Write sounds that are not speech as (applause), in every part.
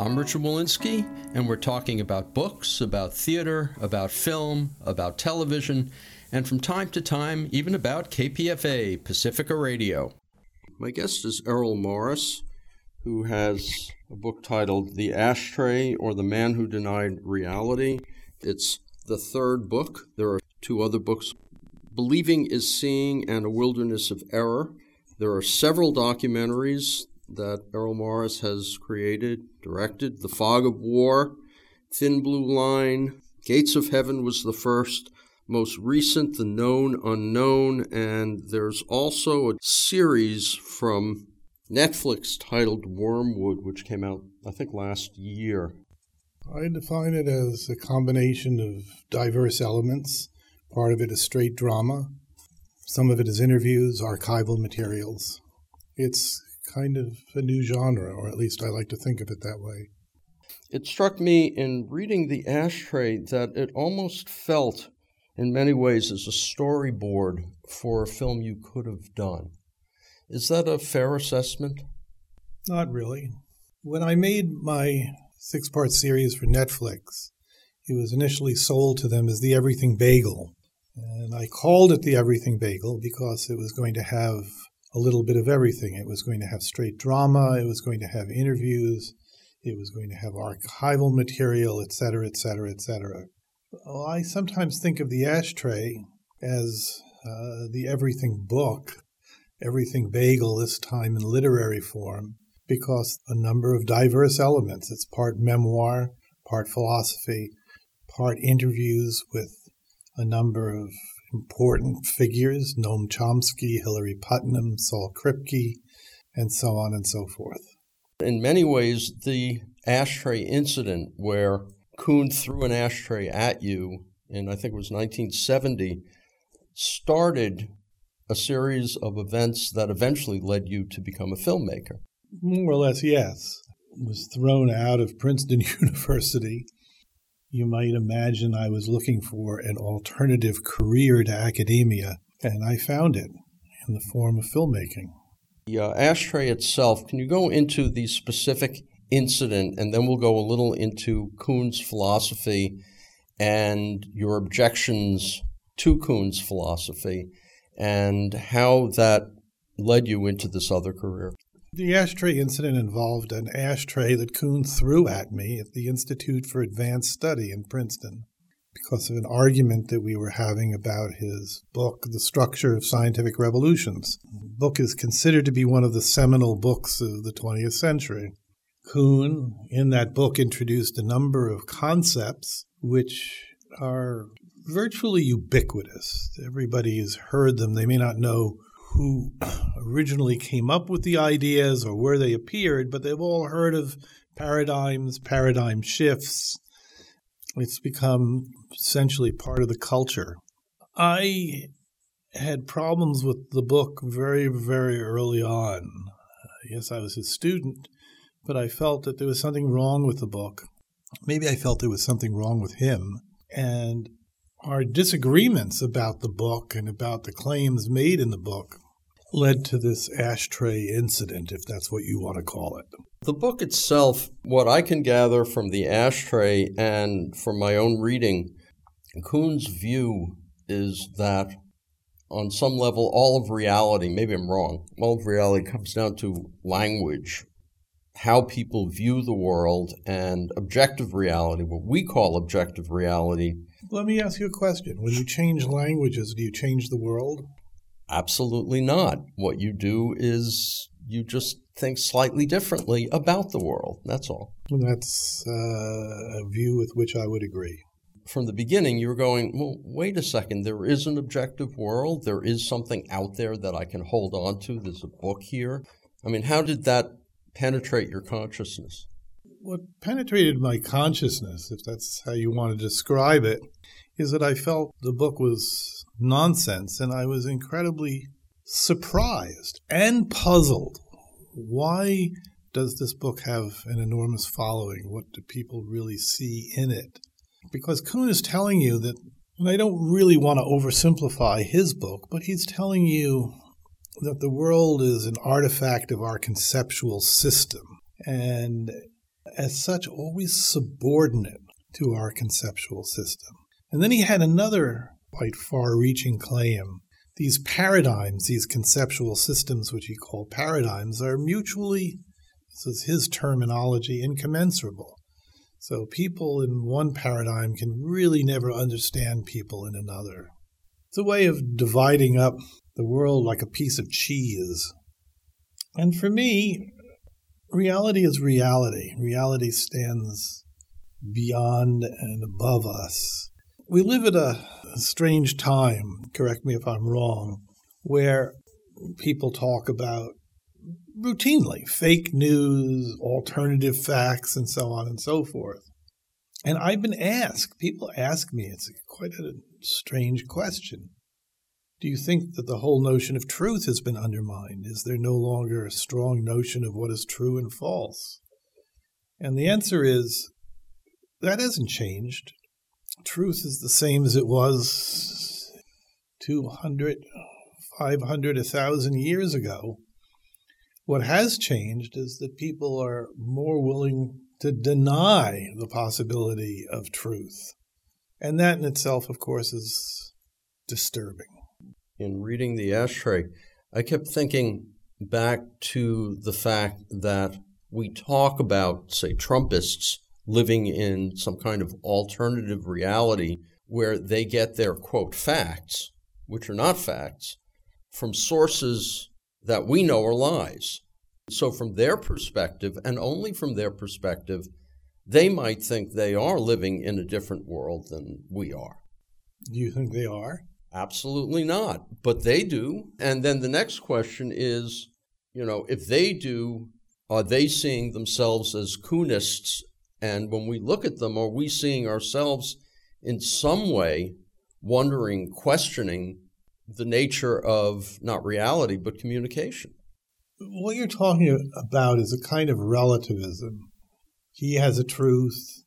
I'm Richard Wolinsky, and we're talking about books, about theater, about film, about television, and from time to time, even about KPFA, Pacifica Radio. My guest is Errol Morris, who has a book titled The Ashtray or The Man Who Denied Reality. It's the third book. There are two other books Believing is Seeing and A Wilderness of Error. There are several documentaries that Errol Morris has created, directed. The Fog of War, Thin Blue Line, Gates of Heaven was the first. Most recent, The Known Unknown, and there's also a series from Netflix titled Wormwood, which came out, I think, last year. I define it as a combination of diverse elements. Part of it is straight drama, some of it is interviews, archival materials. It's kind of a new genre, or at least I like to think of it that way. It struck me in reading The Ashtray that it almost felt, in many ways, as a storyboard for a film you could have done. Is that a fair assessment? Not really. When I made my six part series for Netflix, it was initially sold to them as the Everything Bagel. And I called it the Everything Bagel because it was going to have a little bit of everything. It was going to have straight drama, it was going to have interviews, it was going to have archival material, etc., etc., etc. I sometimes think of the ashtray as uh, the everything book, everything bagel, this time in literary form, because a number of diverse elements. It's part memoir, part philosophy, part interviews with a number of important figures Noam Chomsky, Hilary Putnam, Saul Kripke, and so on and so forth. In many ways, the ashtray incident where Kuhn threw an ashtray at you in, I think it was 1970, started a series of events that eventually led you to become a filmmaker. More or less, yes. Was thrown out of Princeton (laughs) University you might imagine I was looking for an alternative career to academia, and I found it in the form of filmmaking. The uh, ashtray itself, can you go into the specific incident and then we'll go a little into Kuhn's philosophy and your objections to Kuhn's philosophy and how that led you into this other career? The ashtray incident involved an ashtray that Kuhn threw at me at the Institute for Advanced Study in Princeton because of an argument that we were having about his book, The Structure of Scientific Revolutions. The book is considered to be one of the seminal books of the 20th century. Kuhn, in that book, introduced a number of concepts which are virtually ubiquitous. Everybody has heard them. They may not know who originally came up with the ideas or where they appeared, but they've all heard of paradigms, paradigm shifts. It's become essentially part of the culture. I had problems with the book very, very early on. Yes, I was a student, but I felt that there was something wrong with the book. Maybe I felt there was something wrong with him. And our disagreements about the book and about the claims made in the book led to this ashtray incident, if that's what you want to call it. The book itself, what I can gather from the ashtray and from my own reading, Kuhn's view is that on some level, all of reality, maybe I'm wrong, all of reality comes down to language, how people view the world, and objective reality, what we call objective reality, let me ask you a question. When you change languages, do you change the world? Absolutely not. What you do is you just think slightly differently about the world. That's all. That's uh, a view with which I would agree. From the beginning, you were going, well, wait a second, there is an objective world. There is something out there that I can hold on to. There's a book here. I mean, how did that penetrate your consciousness? what penetrated my consciousness, if that's how you want to describe it, is that I felt the book was nonsense and I was incredibly surprised and puzzled. Why does this book have an enormous following? What do people really see in it? Because Kuhn is telling you that, and I don't really want to oversimplify his book, but he's telling you that the world is an artifact of our conceptual system, and as such, always subordinate to our conceptual system. And then he had another quite far reaching claim. These paradigms, these conceptual systems, which he called paradigms, are mutually, this is his terminology, incommensurable. So people in one paradigm can really never understand people in another. It's a way of dividing up the world like a piece of cheese. And for me, reality is reality. Reality stands beyond and above us. We live at a strange time, correct me if I'm wrong, where people talk about routinely fake news, alternative facts, and so on and so forth. And I've been asked, people ask me, it's quite a strange question. Do you think that the whole notion of truth has been undermined? Is there no longer a strong notion of what is true and false? And the answer is that hasn't changed. Truth is the same as it was 200, 500, 1,000 years ago. What has changed is that people are more willing to deny the possibility of truth. And that in itself, of course, is disturbing in reading the ashtray, I kept thinking back to the fact that we talk about, say, Trumpists living in some kind of alternative reality where they get their quote facts, which are not facts, from sources that we know are lies. So, from their perspective, and only from their perspective, they might think they are living in a different world than we are. Do you think they are? Absolutely not. But they do. And then the next question is, you know, if they do, are they seeing themselves as Kuhnists? And when we look at them, are we seeing ourselves in some way wondering, questioning the nature of not reality, but communication? What you're talking about is a kind of relativism. He has a truth,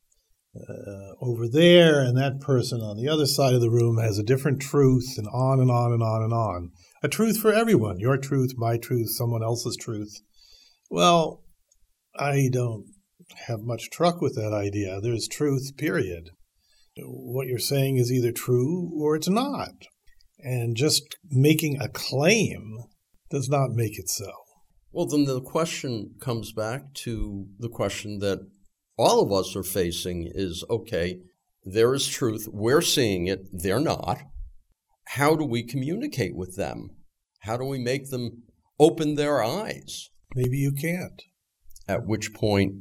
uh, over there, and that person on the other side of the room has a different truth, and on and on and on and on. A truth for everyone your truth, my truth, someone else's truth. Well, I don't have much truck with that idea. There's truth, period. What you're saying is either true or it's not. And just making a claim does not make it so. Well, then the question comes back to the question that all of us are facing is okay, there is truth. We're seeing it. They're not. How do we communicate with them? How do we make them open their eyes? Maybe you can't. At which point,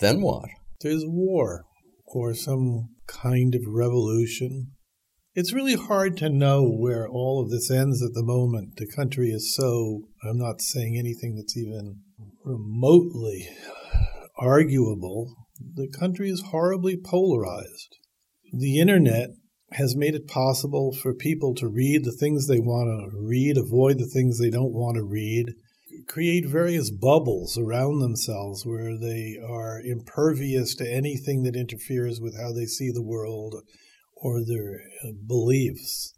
then what? There's war or some kind of revolution. It's really hard to know where all of this ends at the moment. The country is so, I'm not saying anything that's even remotely arguable the country is horribly polarized. The internet has made it possible for people to read the things they want to read, avoid the things they don't want to read, create various bubbles around themselves where they are impervious to anything that interferes with how they see the world or their uh, beliefs.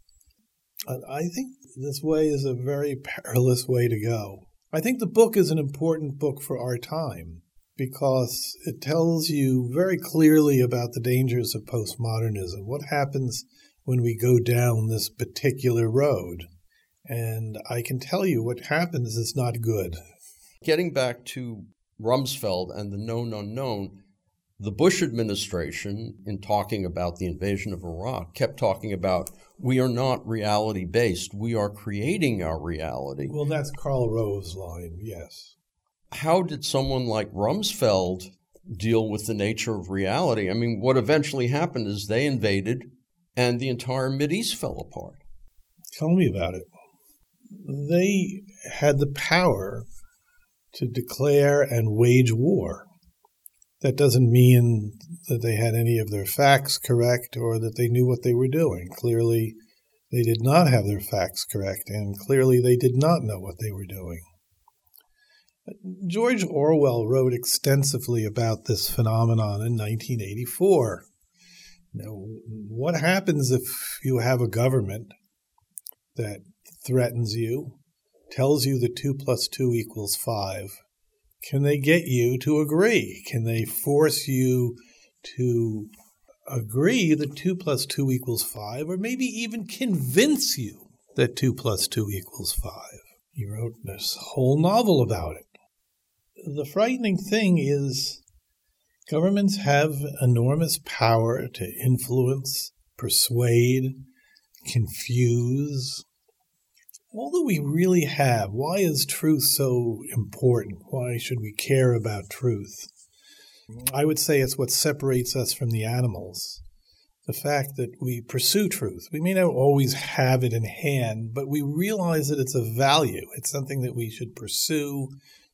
I think this way is a very perilous way to go. I think the book is an important book for our time because it tells you very clearly about the dangers of postmodernism. What happens when we go down this particular road? And I can tell you what happens is not good. Getting back to Rumsfeld and the known unknown, the Bush administration, in talking about the invasion of Iraq, kept talking about we are not reality based. We are creating our reality. Well, that's Karl Rove's line, yes how did someone like Rumsfeld deal with the nature of reality? I mean, what eventually happened is they invaded and the entire East fell apart. Tell me about it. They had the power to declare and wage war. That doesn't mean that they had any of their facts correct or that they knew what they were doing. Clearly, they did not have their facts correct, and clearly, they did not know what they were doing. George Orwell wrote extensively about this phenomenon in 1984. Now, what happens if you have a government that threatens you, tells you that 2 plus 2 equals 5? Can they get you to agree? Can they force you to agree that 2 plus 2 equals 5, or maybe even convince you that 2 plus 2 equals 5? He wrote this whole novel about it the frightening thing is governments have enormous power to influence, persuade, confuse. All that we really have, why is truth so important? Why should we care about truth? I would say it's what separates us from the animals. The fact that we pursue truth. We may not always have it in hand, but we realize that it's a value. It's something that we should pursue,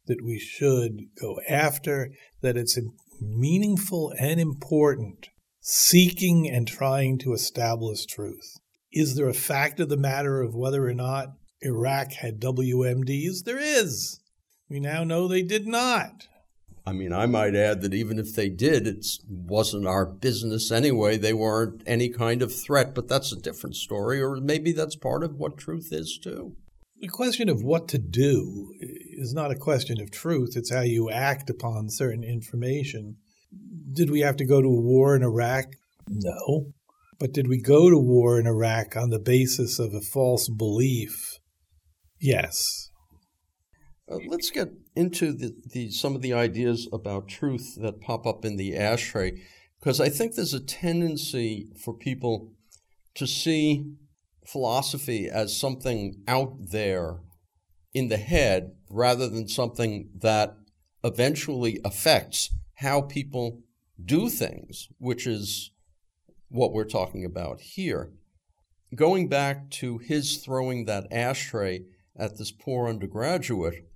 that we should go after, that it's meaningful and important, seeking and trying to establish truth. Is there a fact of the matter of whether or not Iraq had WMDs? There is. We now know they did not. I mean, I might add that even if they did, it wasn't our business anyway. They weren't any kind of threat, but that's a different story, or maybe that's part of what truth is too. The question of what to do is not a question of truth, it's how you act upon certain information. Did we have to go to war in Iraq? No. But did we go to war in Iraq on the basis of a false belief? Yes. Uh, let's get into the, the, some of the ideas about truth that pop up in the ashtray, because I think there's a tendency for people to see philosophy as something out there in the head rather than something that eventually affects how people do things, which is what we're talking about here. Going back to his throwing that ashtray at this poor undergraduate,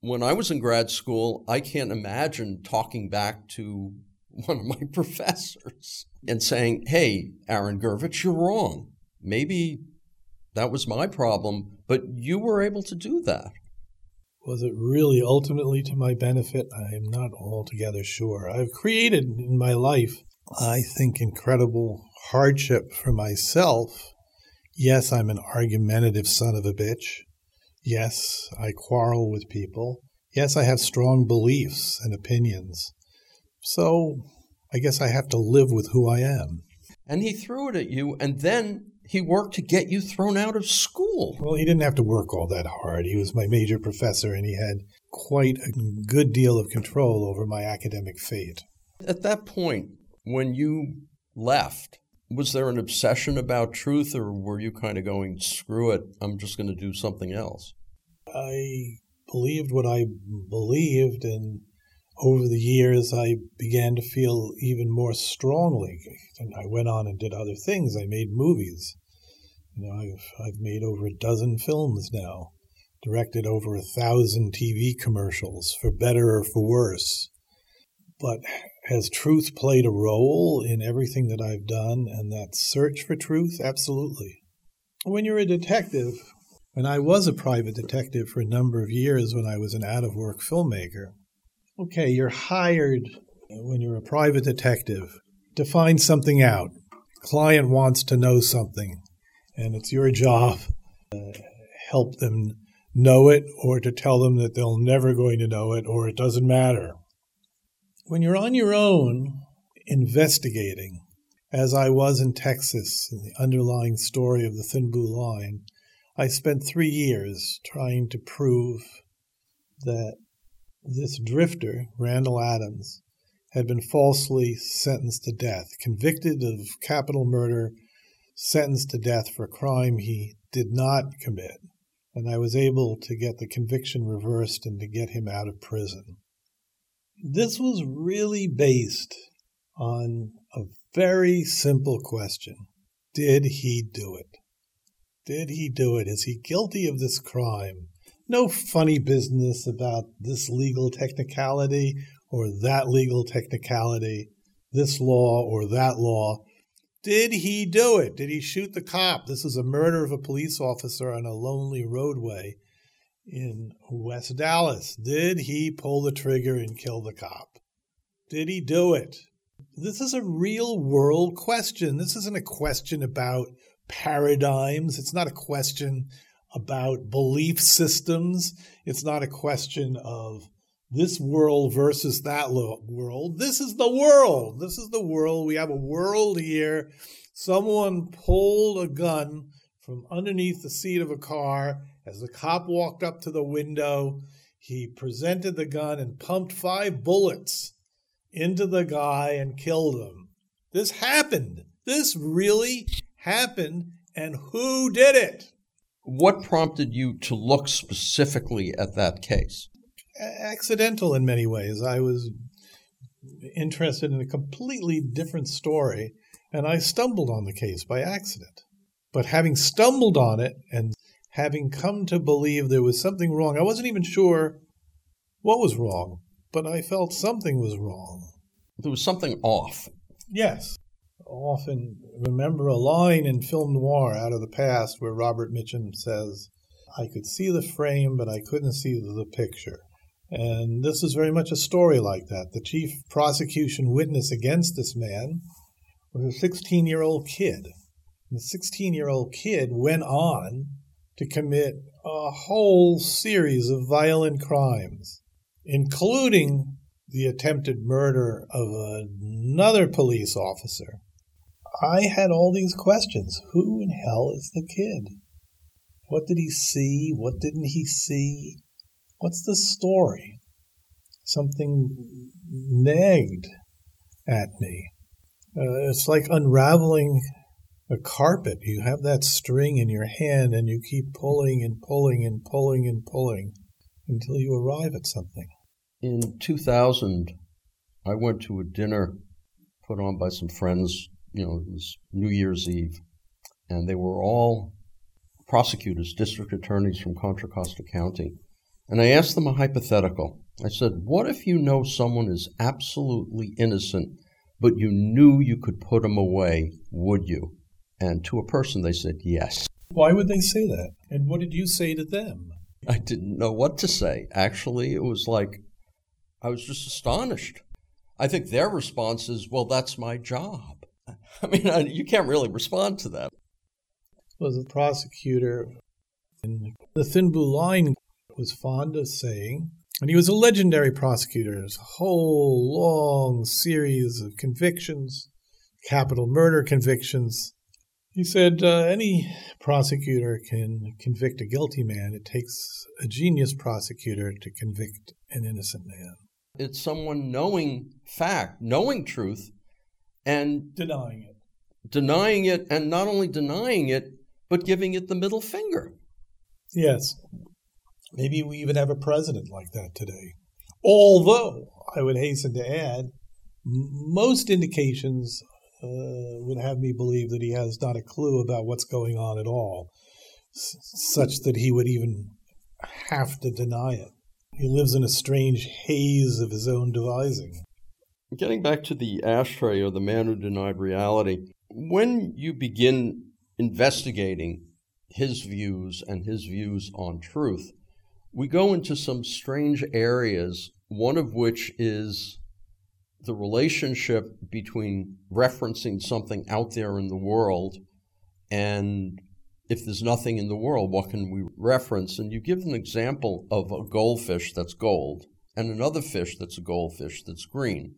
when I was in grad school, I can't imagine talking back to (laughs) one of my professors and saying, Hey, Aaron Gurvitch, you're wrong. Maybe that was my problem, but you were able to do that. Was it really ultimately to my benefit? I am not altogether sure. I've created in my life, I think, incredible hardship for myself. Yes, I'm an argumentative son of a bitch. Yes, I quarrel with people. Yes, I have strong beliefs and opinions. So I guess I have to live with who I am. And he threw it at you, and then he worked to get you thrown out of school. Well, he didn't have to work all that hard. He was my major professor, and he had quite a good deal of control over my academic fate. At that point, when you left, was there an obsession about truth, or were you kind of going, screw it, I'm just going to do something else? I believed what I believed, and over the years, I began to feel even more strongly. And I went on and did other things. I made movies. You know, I've, I've made over a dozen films now, directed over a thousand TV commercials, for better or for worse. But has truth played a role in everything that I've done and that search for truth? Absolutely. When you're a detective, and I was a private detective for a number of years when I was an out of work filmmaker, okay, you're hired when you're a private detective to find something out. Client wants to know something, and it's your job to help them know it or to tell them that they're never going to know it or it doesn't matter. When you're on your own investigating, as I was in Texas in the underlying story of the Thin Blue Line, I spent three years trying to prove that this drifter, Randall Adams, had been falsely sentenced to death, convicted of capital murder, sentenced to death for a crime he did not commit. And I was able to get the conviction reversed and to get him out of prison. This was really based on a very simple question Did he do it? Did he do it? Is he guilty of this crime? no funny business about this legal technicality or that legal technicality, this law or that law. Did he do it? Did he shoot the cop? This is a murder of a police officer on a lonely roadway in West Dallas. Did he pull the trigger and kill the cop? Did he do it? This is a real world question. This isn't a question about paradigms. It's not a question about belief systems. It's not a question of this world versus that world. This is the world. This is the world. We have a world here. Someone pulled a gun from underneath the seat of a car. As the cop walked up to the window, he presented the gun and pumped five bullets into the guy and killed him. This happened. This really happened. And who did it? What prompted you to look specifically at that case? accidental in many ways. I was interested in a completely different story, and I stumbled on the case by accident. But having stumbled on it and having come to believe there was something wrong, I wasn't even sure what was wrong, but I felt something was wrong. There was something off. Yes. I often remember a line in film noir out of the past where Robert Mitchum says, I could see the frame, but I couldn't see the picture. And this is very much a story like that. The chief prosecution witness against this man was a 16 year old kid. And the 16 year old kid went on to commit a whole series of violent crimes, including the attempted murder of another police officer. I had all these questions. Who in hell is the kid? What did he see? What didn't he see? What's the story? Something nagged at me. Uh, it's like unraveling a carpet. You have that string in your hand and you keep pulling and pulling and pulling and pulling until you arrive at something. In 2000, I went to a dinner put on by some friends. You know, it was New Year's Eve, and they were all prosecutors, district attorneys from Contra Costa County. And I asked them a hypothetical. I said, What if you know someone is absolutely innocent, but you knew you could put them away? Would you? And to a person, they said, Yes. Why would they say that? And what did you say to them? I didn't know what to say. Actually, it was like I was just astonished. I think their response is, Well, that's my job. (laughs) I mean, I, you can't really respond to that. Was a prosecutor in the Thin Blue Line was fond of saying, and he was a legendary prosecutor. A whole long series of convictions, capital murder convictions. He said uh, any prosecutor can convict a guilty man. It takes a genius prosecutor to convict an innocent man. It's someone knowing fact, knowing truth, and denying it. Denying it, and not only denying it, but giving it the middle finger. Yes. Maybe we even have a president like that today. Although, I would hasten to add, most indications uh, would have me believe that he has not a clue about what's going on at all, s- such that he would even have to deny it. He lives in a strange haze of his own devising. Getting back to the ashtray or the man who denied reality, when you begin investigating his views and his views on truth, we go into some strange areas, one of which is the relationship between referencing something out there in the world and if there's nothing in the world, what can we reference? And you give an example of a goldfish that's gold and another fish that's a goldfish that's green.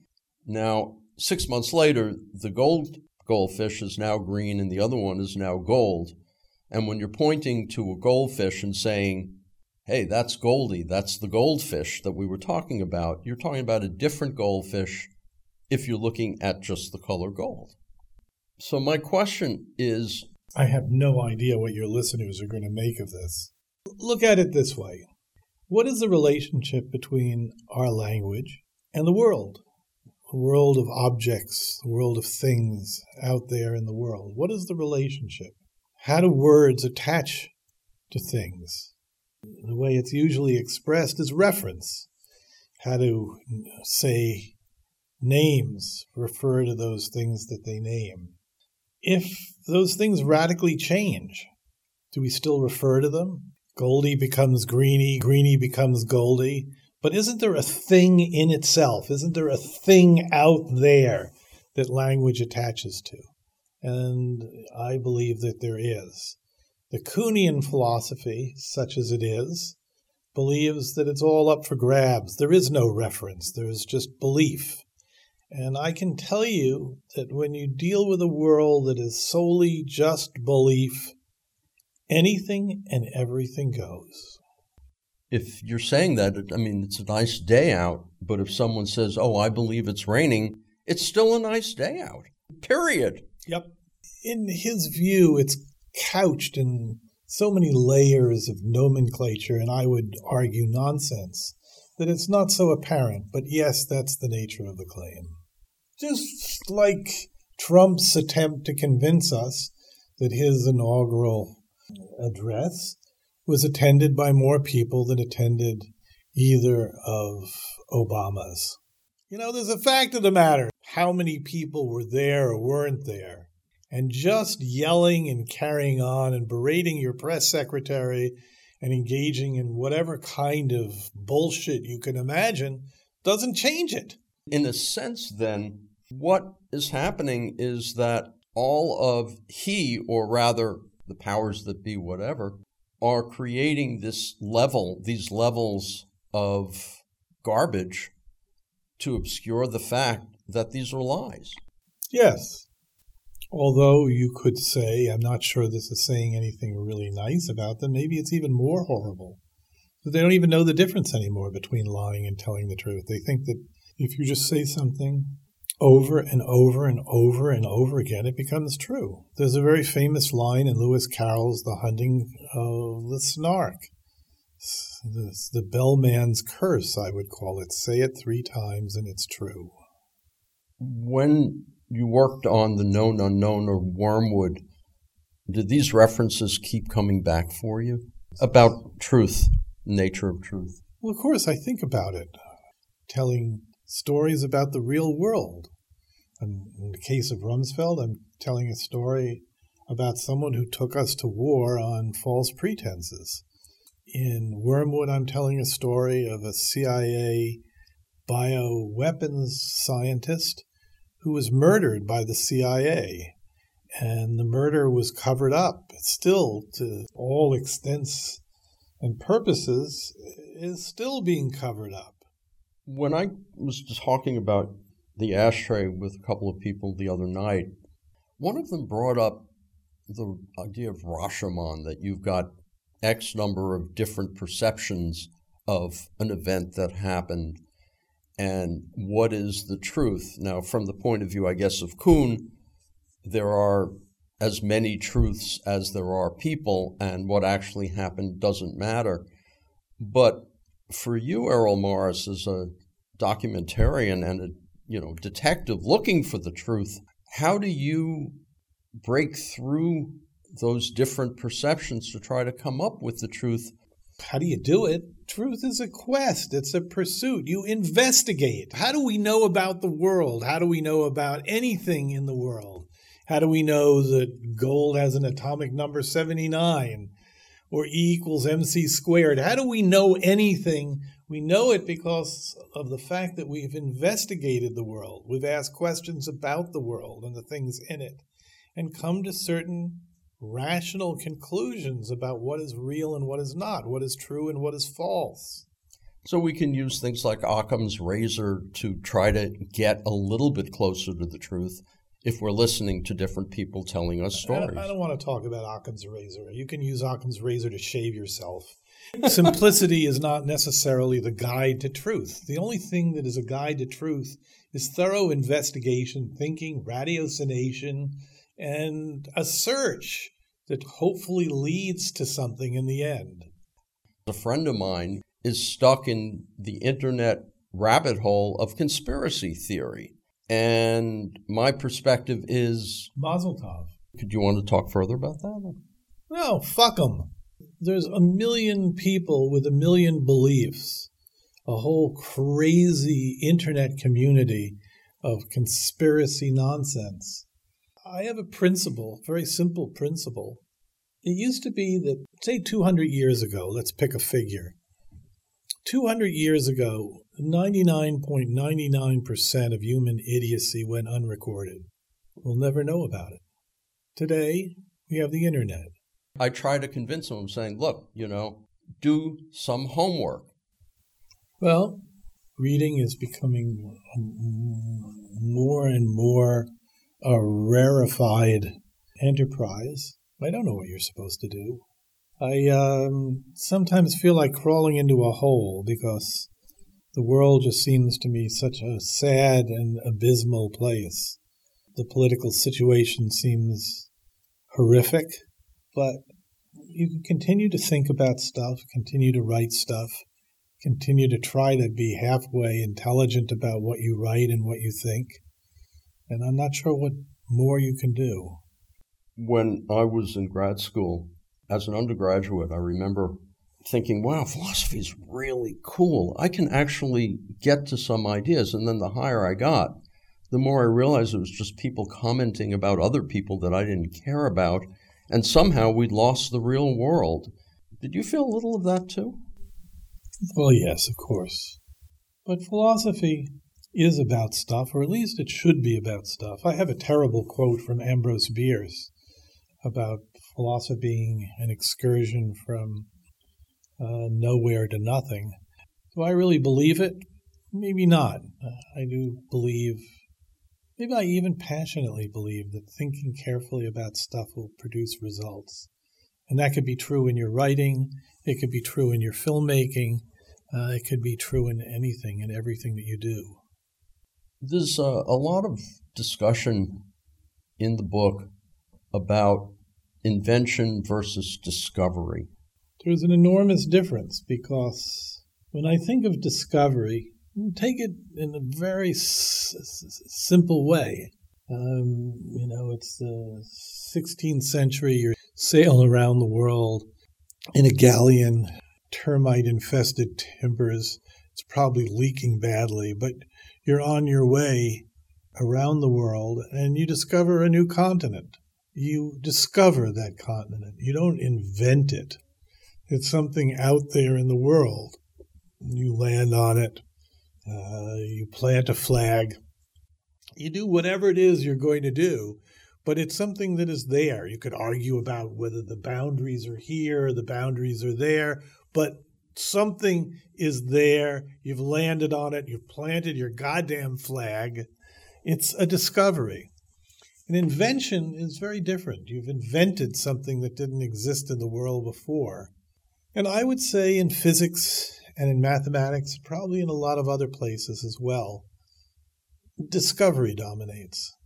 Now, six months later, the gold goldfish is now green and the other one is now gold. And when you're pointing to a goldfish and saying, hey, that's Goldie, that's the goldfish that we were talking about. You're talking about a different goldfish if you're looking at just the color gold. So, my question is I have no idea what your listeners are going to make of this. Look at it this way What is the relationship between our language and the world? The world of objects, the world of things out there in the world. What is the relationship? How do words attach to things? the way it's usually expressed is reference. how to say names refer to those things that they name. If those things radically change, do we still refer to them? Goldie becomes Greeny, Greeny becomes Goldie. But isn't there a thing in itself? Isn't there a thing out there that language attaches to? And I believe that there is. The Kuhnian philosophy, such as it is, believes that it's all up for grabs. There is no reference, there's just belief. And I can tell you that when you deal with a world that is solely just belief, anything and everything goes. If you're saying that, I mean, it's a nice day out, but if someone says, oh, I believe it's raining, it's still a nice day out, period. Yep. In his view, it's couched in so many layers of nomenclature, and I would argue nonsense, that it's not so apparent. But yes, that's the nature of the claim. Just like Trump's attempt to convince us that his inaugural address was attended by more people than attended either of Obama's. You know, there's a fact of the matter how many people were there or weren't there. And just yelling and carrying on and berating your press secretary and engaging in whatever kind of bullshit you can imagine doesn't change it. In a sense, then, what is happening is that all of he, or rather the powers that be, whatever, are creating this level, these levels of garbage to obscure the fact that these are lies. Yes. Although you could say, I'm not sure this is saying anything really nice about them, maybe it's even more horrible. They don't even know the difference anymore between lying and telling the truth. They think that if you just say something over and over and over and over again, it becomes true. There's a very famous line in Lewis Carroll's The Hunting of the Snark. It's the bellman's curse, I would call it. Say it three times and it's true. When you worked on the known unknown or Wormwood, did these references keep coming back for you about truth, nature of truth? Well, of course, I think about it. Telling stories about the real world. And in the case of Rumsfeld, I'm telling a story about someone who took us to war on false pretenses. In Wormwood, I'm telling a story of a CIA bioweapons scientist who was murdered by the CIA. And the murder was covered up. It's still, to all extents and purposes, is still being covered up when I was talking about the ashtray with a couple of people the other night, one of them brought up the idea of Rashomon, that you've got X number of different perceptions of an event that happened and what is the truth. Now, from the point of view, I guess, of Kuhn, there are as many truths as there are people, and what actually happened doesn't matter. But for you, Errol Morris, as a documentarian and a you know detective looking for the truth, how do you break through those different perceptions to try to come up with the truth? How do you do it? Truth is a quest, it's a pursuit. You investigate. How do we know about the world? How do we know about anything in the world? How do we know that gold has an atomic number 79? Or E equals mc squared. How do we know anything? We know it because of the fact that we've investigated the world. We've asked questions about the world and the things in it and come to certain rational conclusions about what is real and what is not, what is true and what is false. So we can use things like Occam's razor to try to get a little bit closer to the truth if we're listening to different people telling us stories. I don't, I don't want to talk about Occam's razor. You can use Occam's razor to shave yourself. Simplicity is not necessarily the guide to truth. The only thing that is a guide to truth is thorough investigation, thinking, ratiocination, and a search that hopefully leads to something in the end. A friend of mine is stuck in the internet rabbit hole of conspiracy theory. And my perspective is Mazel Tov. Could you want to talk further about that? No, fuck them. There's a million people with a million beliefs. a whole crazy internet community of conspiracy nonsense. I have a principle, very simple principle. It used to be that, say, 200 years ago, let's pick a figure. 200 years ago, 99.99% of human idiocy went unrecorded. We'll never know about it. Today, we have the internet. I try to convince them, saying, look, you know, do some homework. Well, reading is becoming um, more and more a rarefied enterprise. I don't know what you're supposed to do. I um, sometimes feel like crawling into a hole because the world just seems to me such a sad and abysmal place. The political situation seems horrific, but you can continue to think about stuff, continue to write stuff, continue to try to be halfway intelligent about what you write and what you think. And I'm not sure what more you can do. When I was in grad school, as an undergraduate, I remember thinking, wow, philosophy is really cool. I can actually get to some ideas. And then the higher I got, the more I realized it was just people commenting about other people that I didn't care about. And somehow we'd lost the real world. Did you feel a little of that too? Well, yes, of course. But philosophy is about stuff, or at least it should be about stuff. I have a terrible quote from Ambrose Bierce about philosophy being an excursion from uh, nowhere to nothing. Do I really believe it? Maybe not. I do believe, maybe I even passionately believe that thinking carefully about stuff will produce results. And that could be true in your writing, it could be true in your filmmaking, uh, it could be true in anything and everything that you do. There's uh, a lot of discussion in the book about invention versus discovery. There's an enormous difference because when I think of discovery, take it in a very s- s- simple way. Um, you know, it's the 16th century, you're sailing around the world in a galleon, termite infested timbers. It's probably leaking badly, but you're on your way around the world and you discover a new continent you discover that continent. You don't invent it. It's something out there in the world. You land on it. Uh, you plant a flag. You do whatever it is you're going to do, but it's something that is there. You could argue about whether the boundaries are here, the boundaries are there, but something is there. You've landed on it. You've planted your goddamn flag. It's a discovery. An invention is very different. You've invented something that didn't exist in the world before. And I would say in physics and in mathematics, probably in a lot of other places as well, discovery dominates.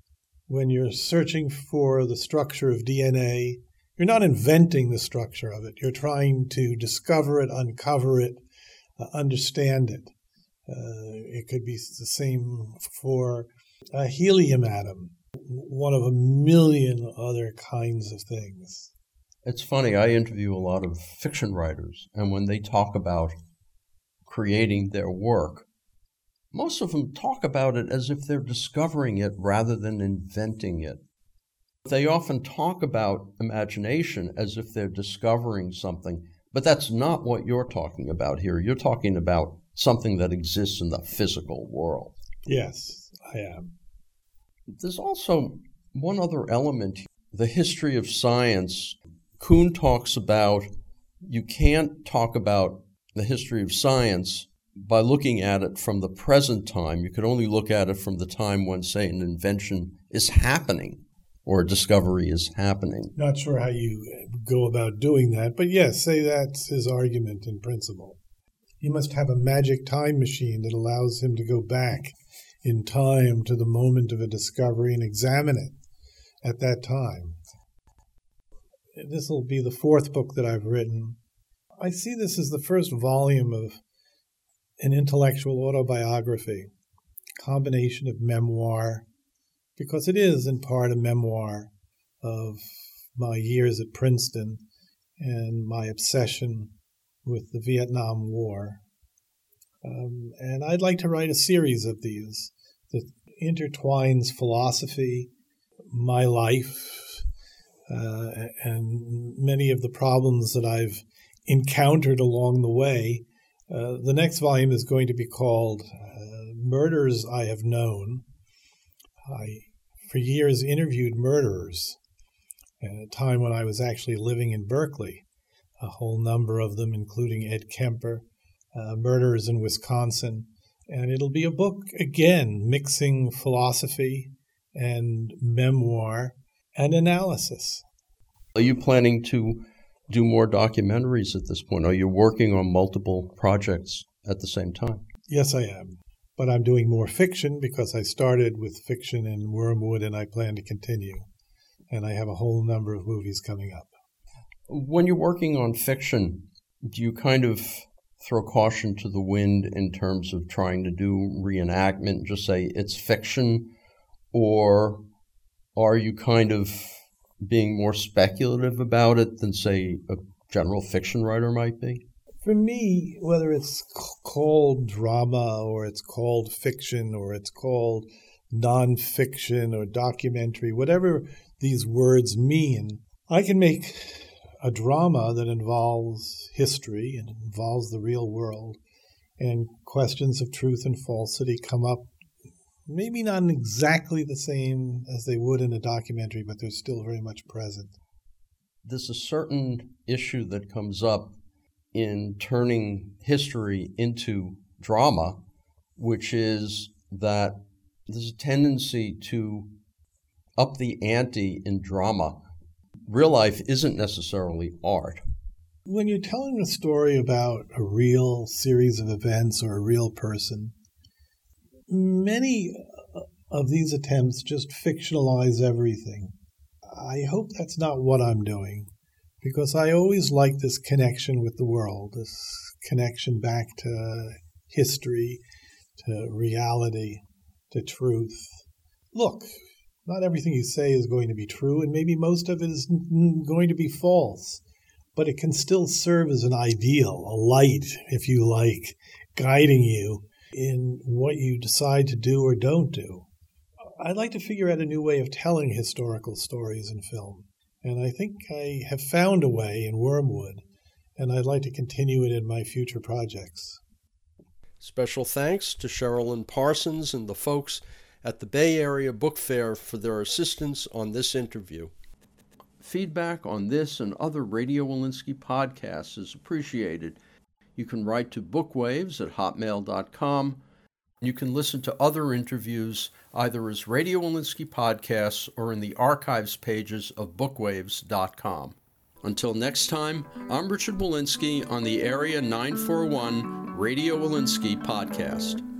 When you're searching for the structure of DNA, you're not inventing the structure of it. You're trying to discover it, uncover it, uh, understand it. Uh, it could be the same for a helium atom one of a million other kinds of things. It's funny, I interview a lot of fiction writers, and when they talk about creating their work, most of them talk about it as if they're discovering it rather than inventing it. They often talk about imagination as if they're discovering something, but that's not what you're talking about here. You're talking about something that exists in the physical world. Yes, I am. There's also one other element the history of science. Kuhn talks about you can't talk about the history of science by looking at it from the present time. You can only look at it from the time when, say, an invention is happening or a discovery is happening. Not sure how you go about doing that, but yes, say that's his argument in principle. He must have a magic time machine that allows him to go back in time to the moment of a discovery and examine it at that time. This will be the fourth book that I've written. I see this as the first volume of an intellectual autobiography, combination of memoir, because it is in part a memoir of my years at Princeton and my obsession with the Vietnam War. Um, and I'd like to write a series of these that intertwines philosophy, my life, uh, and many of the problems that I've encountered along the way. Uh, the next volume is going to be called uh, Murders I Have Known. I, for years, interviewed murderers at a time when I was actually living in Berkeley, a whole number of them, including Ed Kemper, uh, Murderers in Wisconsin. And it'll be a book, again, mixing philosophy and memoir and analysis. Are you planning to do more documentaries at this point? Are you working on multiple projects at the same time? Yes, I am. But I'm doing more fiction because I started with fiction in Wormwood and I plan to continue. And I have a whole number of movies coming up. When you're working on fiction, do you kind of throw caution to the wind in terms of trying to do reenactment, just say it's fiction? Or are you kind of being more speculative about it than, say, a general fiction writer might be? For me, whether it's called drama or it's called fiction or it's called nonfiction or documentary, whatever these words mean, I can make a drama that involves history and involves the real world, and questions of truth and falsity come up maybe not exactly the same as they would in a documentary, but they're still very much present. There's a certain issue that comes up in turning history into drama, which is that there's a tendency to up the ante in drama. Real life isn't necessarily art. When you're telling a story about a real series of events or a real person, many uh, of these attempts just fictionalize everything. I hope that's not what I'm doing because I always like this connection with the world, this connection back to history, to reality, to truth. Look, not everything you say is going to be true, and maybe most of it is going to be false, but it can still serve as an ideal, a light, if you like, guiding you in what you decide to do or don't do. I'd like to figure out a new way of telling historical stories in film. And I think I have found a way in Wormwood, and I'd like to continue it in my future projects. Special thanks to Cherilyn Parsons and the folks at the Bay Area Book Fair for their assistance on this interview. Feedback on this and other Radio Wolinsky podcasts is appreciated. You can write to bookwaves at hotmail.com. You can listen to other interviews either as Radio Wolinsky podcasts or in the archives pages of bookwaves.com. Until next time, I'm Richard Wolinsky on the Area 941 Radio Wolinsky podcast.